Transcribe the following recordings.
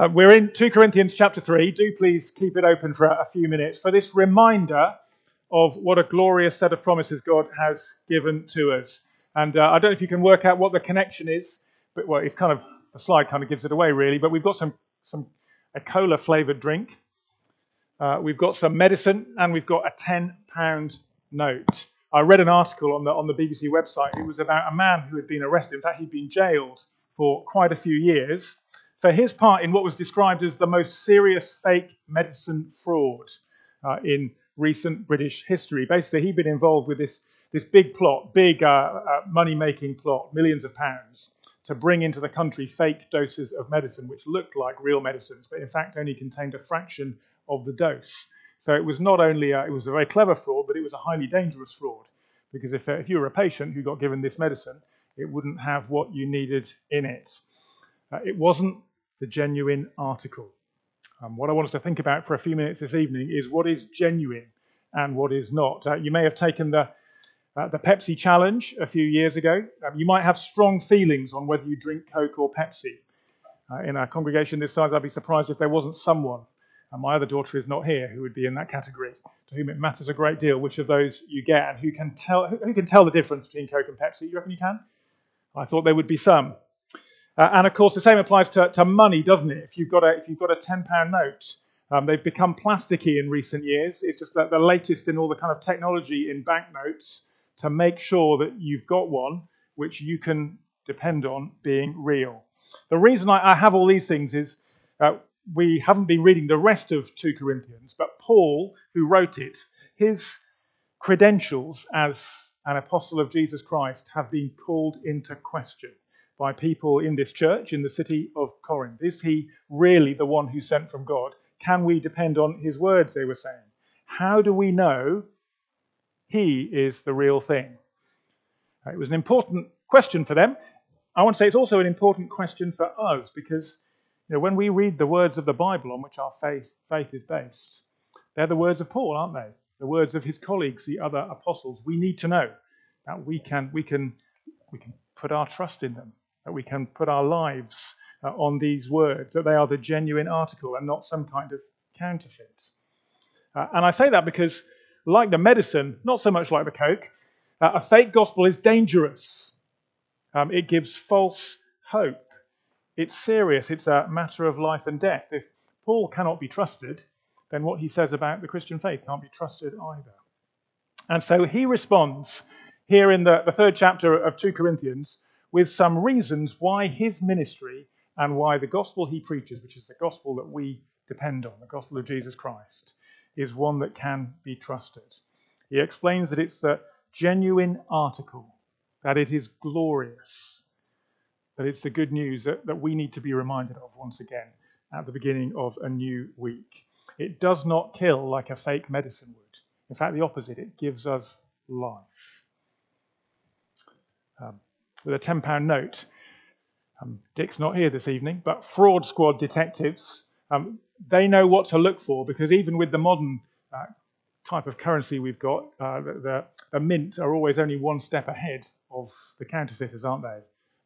Uh, we're in 2 Corinthians chapter 3. Do please keep it open for a, few minutes for this reminder of what a glorious set of promises God has given to us. And uh, I don't know if you can work out what the connection is, but well, it's kind of the slide kind of gives it away really. But we've got some some a cola flavored drink, uh, we've got some medicine, and we've got a 10 pound note. I read an article on the on the BBC website. It was about a man who had been arrested. In fact, he'd been jailed for quite a few years for his part in what was described as the most serious fake medicine fraud uh, in recent British history. Basically, he'd been involved with this, this big plot, big uh, uh, money making plot, millions of pounds, to bring into the country fake doses of medicine, which looked like real medicines, but in fact only contained a fraction of the dose. So it was not only a, it was a very clever fraud, but it was a highly dangerous fraud because if, if you were a patient who got given this medicine, it wouldn't have what you needed in it. Uh, it wasn't the genuine article. Um, what I want us to think about for a few minutes this evening is what is genuine and what is not. Uh, you may have taken the uh, the Pepsi challenge a few years ago. Um, you might have strong feelings on whether you drink Coke or Pepsi. Uh, in a congregation this size, I'd be surprised if there wasn't someone, and my other daughter is not here, who would be in that category, to whom it matters a great deal which of those you get and who can tell who can tell the difference between Coke and Pepsi. You reckon you can? I thought there would be some. Uh, and of course, the same applies to, to, money, doesn't it? If you've got a, if you've got a £10 note, um, they've become plasticky in recent years. It's just that the latest in all the kind of technology in banknotes to make sure that you've got one which you can depend on being real. The reason I, I have all these things is uh, we haven't been reading the rest of 2 Corinthians, but Paul, who wrote it, his credentials as an apostle of Jesus Christ have been called into question by people in this church in the city of Corinth. Is he really the one who sent from God? Can we depend on his words, they were saying? How do we know he is the real thing? It was an important question for them. I want to say it's also an important question for us because you know, when we read the words of the Bible on which our faith, faith is based, they're the words of Paul, aren't they? The words of his colleagues, the other apostles. We need to know that we can, we can, we can put our trust in them that we can put our lives uh, on these words, that they are the genuine article and not some kind of counterfeit. Uh, and I say that because, like the medicine, not so much like the Coke, uh, a fake gospel is dangerous. Um, it gives false hope. It's serious. It's a matter of life and death. If Paul cannot be trusted, then what he says about the Christian faith can't be trusted either. And so he responds here in the, the third chapter of 2 Corinthians with some reasons why his ministry and why the gospel he preaches, which is the gospel that we depend on, the gospel of Jesus Christ, is one that can be trusted. He explains that it's the genuine article, that it is glorious, that it's the good news that, that we need to be reminded of once again at the beginning of a new week. It does not kill like a fake medicine would. In fact, the opposite, it gives us life. Um, with a £10 note. Um, Dick's not here this evening, but fraud squad detectives, um, they know what to look for because even with the modern uh, type of currency we've got, uh, the, the, mint are always only one step ahead of the counterfeiters, aren't they?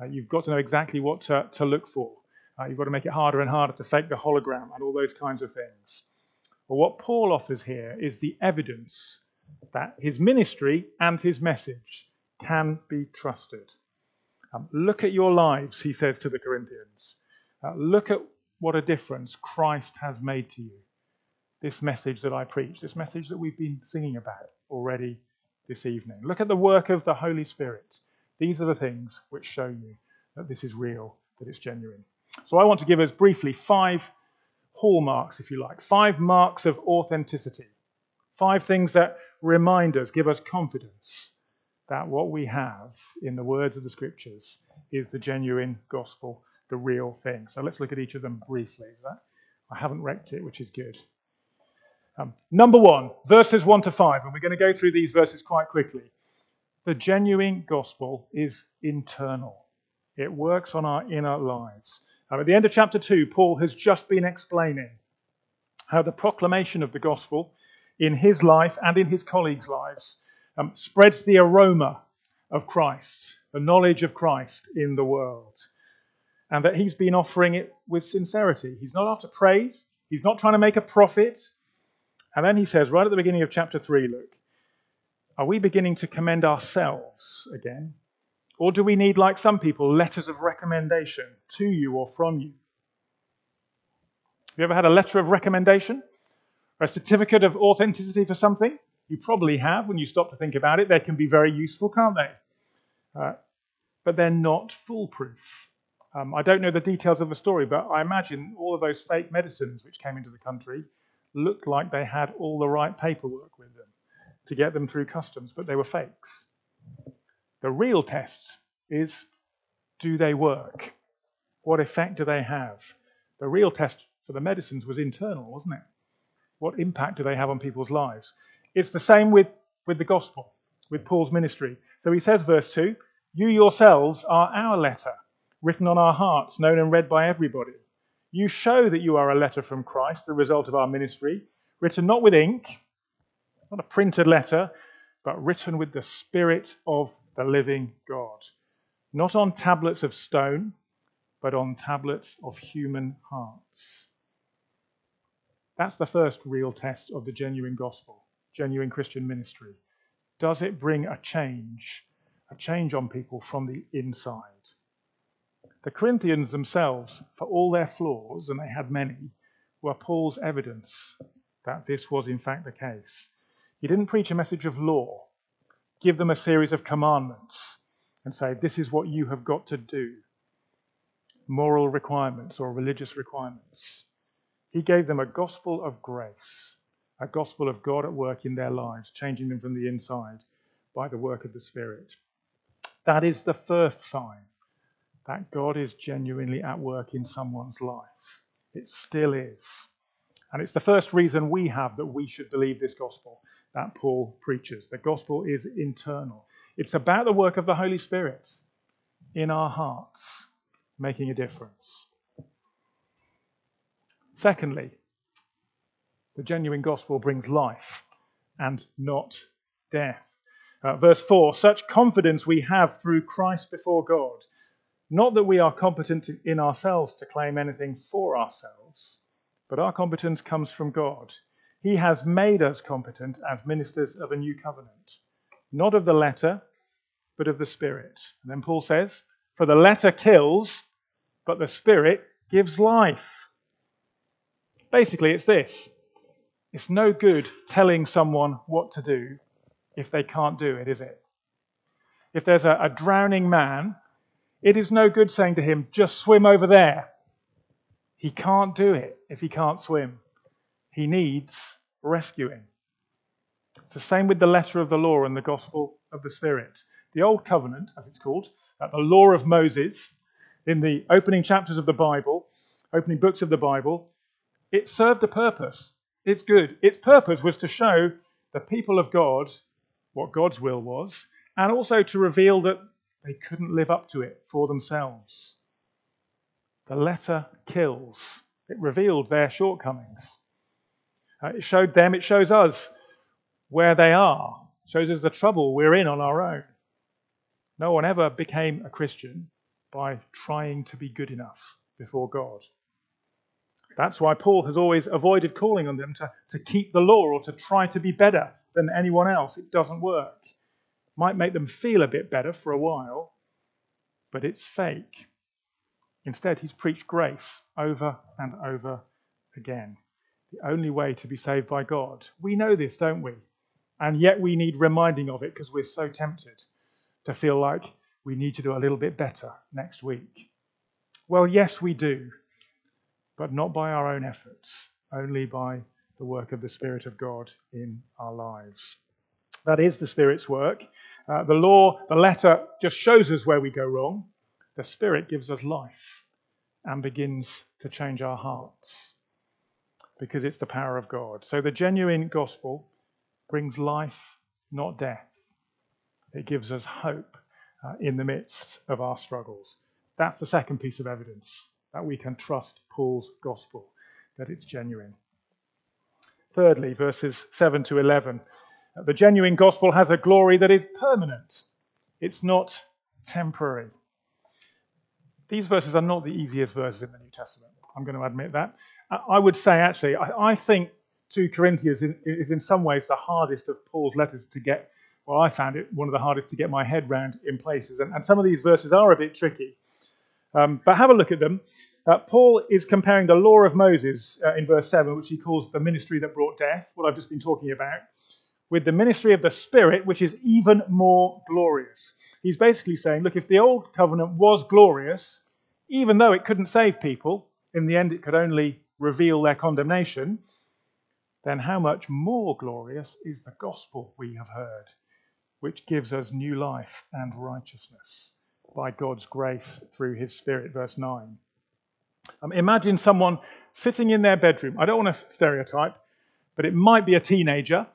Uh, you've got to know exactly what to, to look for. Uh, you've got to make it harder and harder to fake the hologram and all those kinds of things. But what Paul offers here is the evidence that his ministry and his message can be trusted. Um, look at your lives, he says to the Corinthians. Uh, look at what a difference Christ has made to you. This message that I preach, this message that we've been singing about already this evening. Look at the work of the Holy Spirit. These are the things which show you that this is real, that it's genuine. So I want to give us briefly five hallmarks, if you like, five marks of authenticity, five things that remind us, give us confidence that what we have in the words of the scriptures is the genuine gospel, the real thing. So let's look at each of them briefly. I haven't wrecked it, which is good. Um, number one, verses 1 to 5, and we're going to go through these verses quite quickly. The genuine gospel is internal, it works on our inner lives. Um, at the end of chapter 2, Paul has just been explaining how the proclamation of the gospel in his life and in his colleagues' lives um, spreads the aroma of Christ, the knowledge of Christ in the world. and that he's been offering it with sincerity. He's not after praise, he's not trying to make a profit. And then he says, right at the beginning of chapter 3, look, are we beginning to commend ourselves again? Or do we need, like some people, letters of recommendation to you or from you? Have you ever had a letter of recommendation? Or a certificate of authenticity for something? You probably have when you stop to think about it. They can be very useful, can't they? Uh, but they're not foolproof. Um, I don't know the details of the story, but I imagine all of those fake medicines which came into the country looked like they had all the right paperwork with them to get them through customs, but they were fakes. The real test is do they work? What effect do they have? The real test for the medicines was internal, wasn't it? What impact do they have on people's lives? It's the same with, with the gospel, with Paul's ministry. So he says, verse 2 You yourselves are our letter, written on our hearts, known and read by everybody. You show that you are a letter from Christ, the result of our ministry, written not with ink, not a printed letter, but written with the Spirit of the living God. Not on tablets of stone, but on tablets of human hearts. That's the first real test of the genuine gospel, genuine Christian ministry. Does it bring a change, a change on people from the inside? The Corinthians themselves, for all their flaws, and they had many, were Paul's evidence that this was in fact the case. He didn't preach a message of law, give them a series of commandments, and say, This is what you have got to do moral requirements or religious requirements. He gave them a gospel of grace, a gospel of God at work in their lives, changing them from the inside by the work of the Spirit. That is the first sign that God is genuinely at work in someone's life. It still is. And it's the first reason we have that we should believe this gospel that Paul preaches. The gospel is internal, it's about the work of the Holy Spirit in our hearts, making a difference. Secondly, the genuine gospel brings life and not death. Uh, verse 4 Such confidence we have through Christ before God. Not that we are competent in ourselves to claim anything for ourselves, but our competence comes from God. He has made us competent as ministers of a new covenant, not of the letter, but of the Spirit. And then Paul says, For the letter kills, but the Spirit gives life. Basically, it's this it's no good telling someone what to do if they can't do it, is it? If there's a, a drowning man, it is no good saying to him, just swim over there. He can't do it if he can't swim. He needs rescuing. It's the same with the letter of the law and the gospel of the Spirit. The Old Covenant, as it's called, the law of Moses, in the opening chapters of the Bible, opening books of the Bible, it served a purpose. It's good. Its purpose was to show the people of God what God's will was, and also to reveal that they couldn't live up to it for themselves. The letter kills, it revealed their shortcomings. Uh, it showed them, it shows us where they are, it shows us the trouble we're in on our own. No one ever became a Christian by trying to be good enough before God. That's why Paul has always avoided calling on them to, to keep the law or to try to be better than anyone else. It doesn't work. Might make them feel a bit better for a while, but it's fake. Instead, he's preached grace over and over again. The only way to be saved by God. We know this, don't we? And yet we need reminding of it because we're so tempted to feel like we need to do a little bit better next week. Well, yes, we do but not by our own efforts, only by the work of the Spirit of God in our lives. That is the Spirit's work. Uh, the law, the letter, just shows us where we go wrong. The Spirit gives us life and begins to change our hearts because it's the power of God. So the genuine gospel brings life, not death. It gives us hope uh, in the midst of our struggles. That's the second piece of evidence that we can trust Paul's gospel, that it's genuine. Thirdly, verses 7 to 11. The genuine gospel has a glory that is permanent, it's not temporary. these verses are not the easiest verses in the New Testament. I'm going to admit that. I would say, actually, I, think 2 Corinthians is in some ways the hardest of Paul's letters to get. Well, I found it one of the hardest to get my head round in places. And some of these verses are a bit tricky. Um, but have a look at them. Uh, Paul is comparing the law of Moses uh, in verse 7, which he calls the ministry that brought death, what I've just been talking about, with the ministry of the Spirit, which is even more glorious. He's basically saying, look, if the old covenant was glorious, even though it couldn't save people, in the end it could only reveal their condemnation, then how much more glorious is the gospel we have heard, which gives us new life and righteousness by God's grace through his Spirit. Verse 9. Um, imagine someone sitting in their bedroom. I don't want to stereotype, but it might be a teenager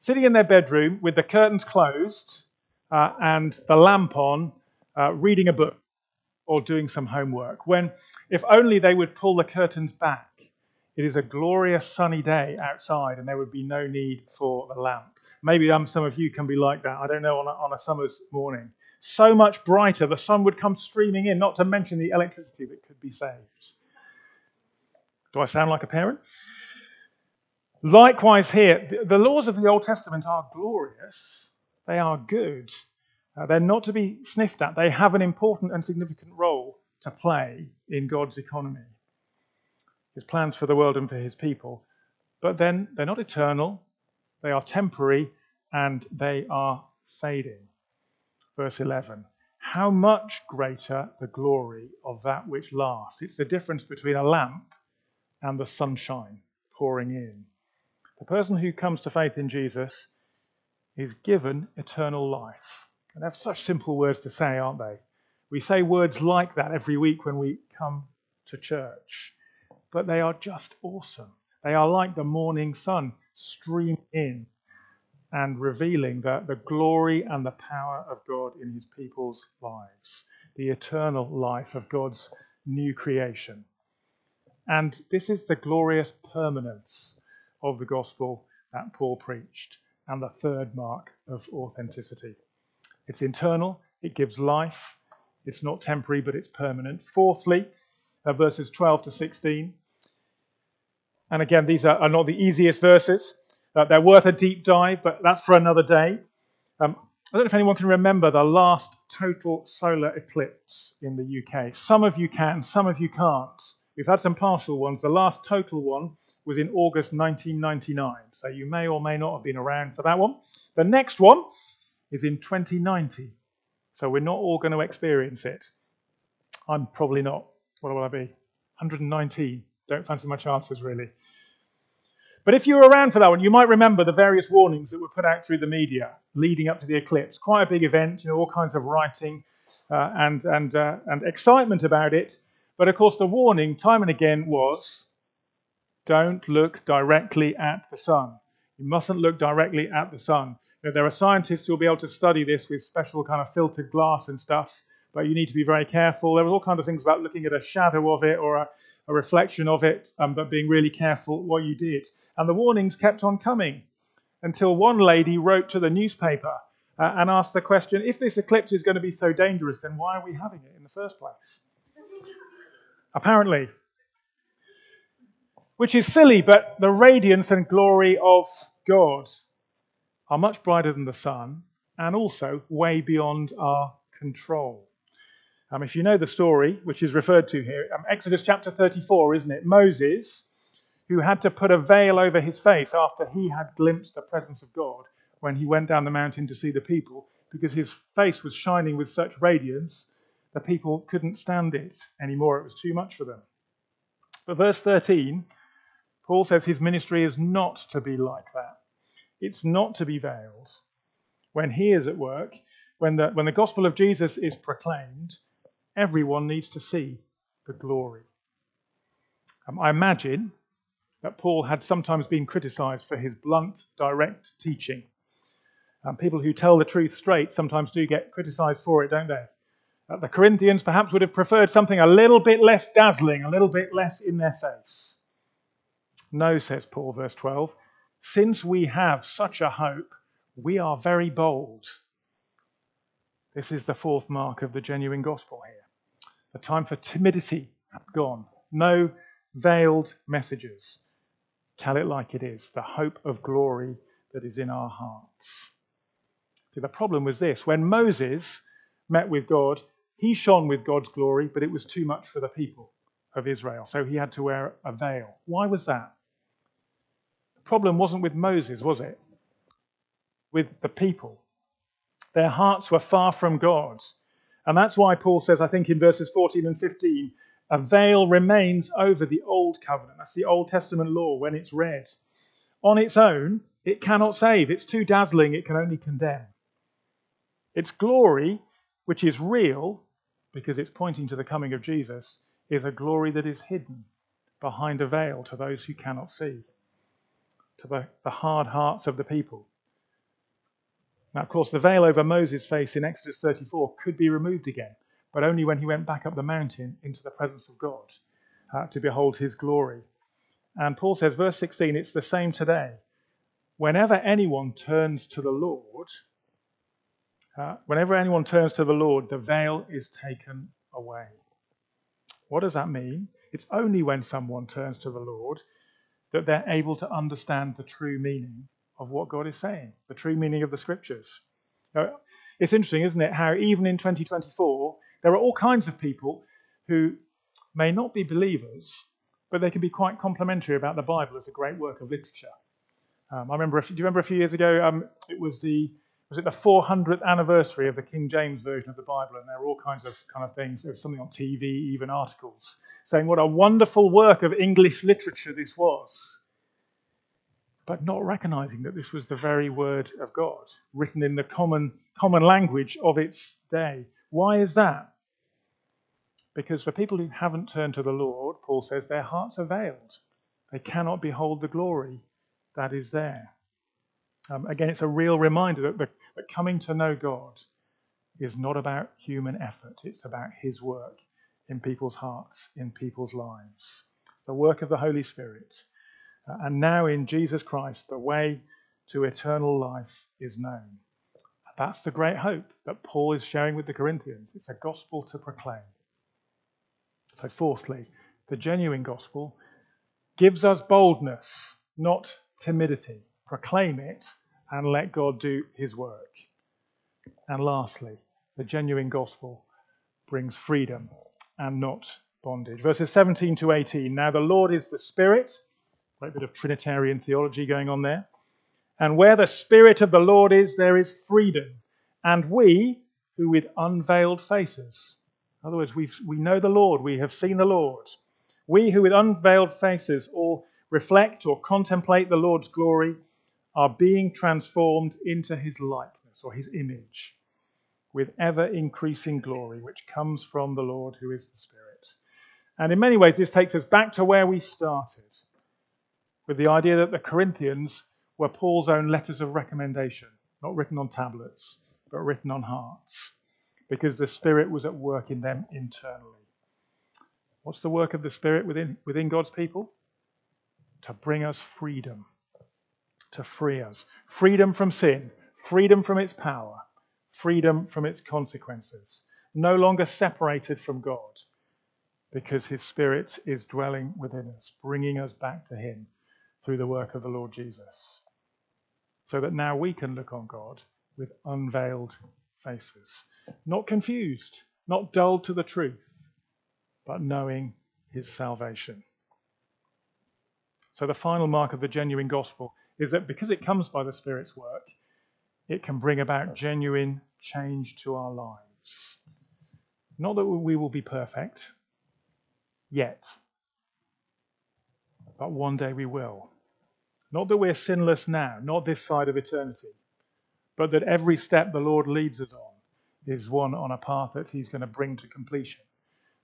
sitting in their bedroom with the curtains closed uh, and the lamp on, uh, reading a book or doing some homework. When, if only they would pull the curtains back, it is a glorious sunny day outside and there would be no need for the lamp. Maybe um, some of you can be like that. I don't know, on a, on a summer's morning. So much brighter, the sun would come streaming in, not to mention the electricity that could be saved. Do I sound like a parent? Likewise, here, the laws of the Old Testament are glorious, they are good. Uh, they're not to be sniffed at. They have an important and significant role to play in God's economy, His plans for the world and for His people. But then they're not eternal, they are temporary, and they are fading. Verse 11 How much greater the glory of that which lasts? It's the difference between a lamp and the sunshine pouring in. The person who comes to faith in Jesus is given eternal life. And they have such simple words to say, aren't they? We say words like that every week when we come to church. But they are just awesome. They are like the morning sun streaming in and revealing the, the glory and the power of God in his people's lives, the eternal life of God's new creation. And this is the glorious permanence of the gospel that Paul preached, and the third mark of authenticity. It's internal, it gives life, it's not temporary, but it's permanent. Fourthly, uh, verses 12 to 16. And again, these are, are not the easiest verses. They're worth a deep dive, but that's for another day. Um, I don't know if anyone can remember the last total solar eclipse in the UK. Some of you can, some of you can't. We've had some partial ones. The last total one was in August 1999. So you may or may not have been around for that one. The next one is in 2090. So we're not all going to experience it. I'm probably not. What will I be? 119. Don't fancy my chances, really. But if you were around for that one, you might remember the various warnings that were put out through the media leading up to the eclipse. Quite a big event, you know, all kinds of writing uh, and, and, uh, and excitement about it. But of course, the warning time and again was don't look directly at the sun. You mustn't look directly at the sun. You know, there are scientists who will be able to study this with special kind of filtered glass and stuff, but you need to be very careful. There was all kinds of things about looking at a shadow of it or a, a reflection of it, um, but being really careful what you did. And the warnings kept on coming until one lady wrote to the newspaper uh, and asked the question if this eclipse is going to be so dangerous, then why are we having it in the first place? Apparently, which is silly, but the radiance and glory of God are much brighter than the sun and also way beyond our control. Um, if you know the story, which is referred to here, um, Exodus chapter 34, isn't it? Moses, who had to put a veil over his face after he had glimpsed the presence of God when he went down the mountain to see the people, because his face was shining with such radiance, the people couldn't stand it anymore. It was too much for them. But verse 13 Paul says his ministry is not to be like that. It's not to be veiled. When he is at work, when the, when the gospel of Jesus is proclaimed, everyone needs to see the glory. Um, I imagine that Paul had sometimes been criticized for his blunt, direct teaching. Um, people who tell the truth straight sometimes do get criticized for it, don't they? Uh, the Corinthians perhaps would have preferred something a little bit less dazzling, a little bit less in their face. No, says Paul, verse 12, since we have such a hope, we are very bold. This is the fourth mark of the genuine gospel here. The time for timidity gone. No veiled messages. Tell it like it is the hope of glory that is in our hearts. See, the problem was this when Moses met with God, he shone with God's glory, but it was too much for the people of Israel. So he had to wear a veil. Why was that? The problem wasn't with Moses, was it? With the people. Their hearts were far from God. And that's why Paul says, I think in verses 14 and 15, a veil remains over the old covenant. That's the Old Testament law when it's read. On its own, it cannot save. It's too dazzling, it can only condemn. Its glory, which is real, because it's pointing to the coming of Jesus, is a glory that is hidden behind a veil to those who cannot see, to the, the hard hearts of the people. Now, of course, the veil over Moses' face in Exodus 34 could be removed again, but only when he went back up the mountain into the presence of God uh, to behold his glory. And Paul says, verse 16, it's the same today. Whenever anyone turns to the Lord, uh, whenever anyone turns to the Lord, the veil is taken away. What does that mean? It's only when someone turns to the Lord that they're able to understand the true meaning of what God is saying, the true meaning of the scriptures. Now, it's interesting, isn't it, how even in 2024, there are all kinds of people who may not be believers, but they can be quite complimentary about the Bible as a great work of literature. Um, I remember, do you remember a few years ago? Um, it was the was it the 400th anniversary of the King James version of the Bible, and there were all kinds of kind of things. There was something on TV, even articles saying what a wonderful work of English literature this was, but not recognizing that this was the very word of God, written in the common common language of its day. Why is that? Because for people who haven't turned to the Lord, Paul says their hearts are veiled. They cannot behold the glory that is there. Um, again, it's a real reminder that, the, that coming to know God is not about human effort, it's about His work in people's hearts, in people's lives. The work of the Holy Spirit. Uh, and now in Jesus Christ, the way to eternal life is known. That's the great hope that Paul is sharing with the Corinthians. It's a gospel to proclaim. So, fourthly, the genuine gospel gives us boldness, not timidity proclaim it, and let God do his work. And lastly, the genuine gospel brings freedom and not bondage. Verses 17 to 18. Now the Lord is the Spirit, great bit of Trinitarian theology going on there. And where the Spirit of the Lord is, there is freedom. And we, who with unveiled faces, in other words, we we know the Lord, we have seen the Lord. We who with unveiled faces all reflect or contemplate the Lord's glory are being transformed into his likeness or his image with ever increasing glory, which comes from the Lord who is the Spirit. And in many ways, this takes us back to where we started with the idea that the Corinthians were Paul's own letters of recommendation, not written on tablets, but written on hearts, because the Spirit was at work in them internally. What's the work of the Spirit within, within God's people? To bring us freedom to free us freedom from sin, freedom from its power, freedom from its consequences. No longer separated from God because his Spirit is dwelling within us, bringing us back to him through the work of the Lord Jesus. So that now we can look on God with unveiled faces, not confused, not dulled to the truth, but knowing his salvation. So, the final mark of the genuine gospel is that because it comes by the Spirit's work, it can bring about genuine change to our lives. Not that we will be perfect yet, but one day we will. Not that we're sinless now, not this side of eternity, but that every step the Lord leads us on is one on a path that He's going to bring to completion.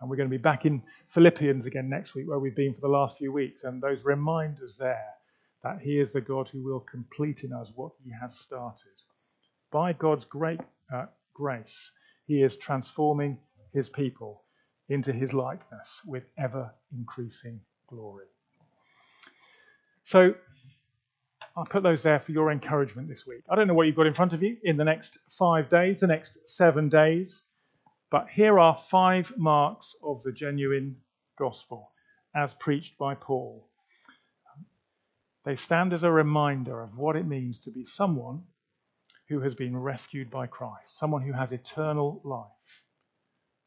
And we're going to be back in Philippians again next week, where we've been for the last few weeks, and those reminders there that He is the God who will complete in us what He has started. By God's great uh, grace, He is transforming His people into His likeness with ever increasing glory. So, I'll put those there for your encouragement this week. I don't know what you've got in front of you in the next five days, the next seven days, But here are five marks of the genuine gospel as preached by Paul. They stand as a reminder of what it means to be someone who has been rescued by Christ, someone who has eternal life,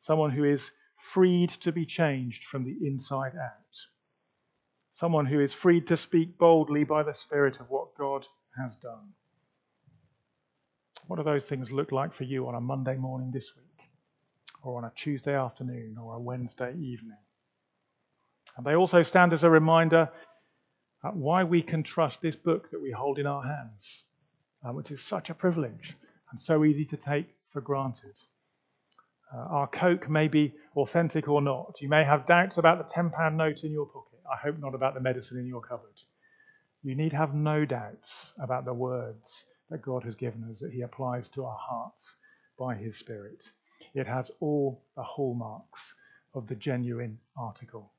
someone who is freed to be changed from the inside out, someone who is freed to speak boldly by the Spirit of what God has done. What do those things look like for you on a Monday morning this week? or on a Tuesday afternoon or a Wednesday evening. And they also stand as a reminder why we can trust this book that we hold in our hands, uh, which is such a privilege and so easy to take for granted. Uh, our Coke may be authentic or not. You may have doubts about the £10 note in your pocket. I hope not about the medicine in your cupboard. You need have no doubts about the words that God has given us, that He applies to our hearts by His Spirit. It has all the hallmarks of the genuine article.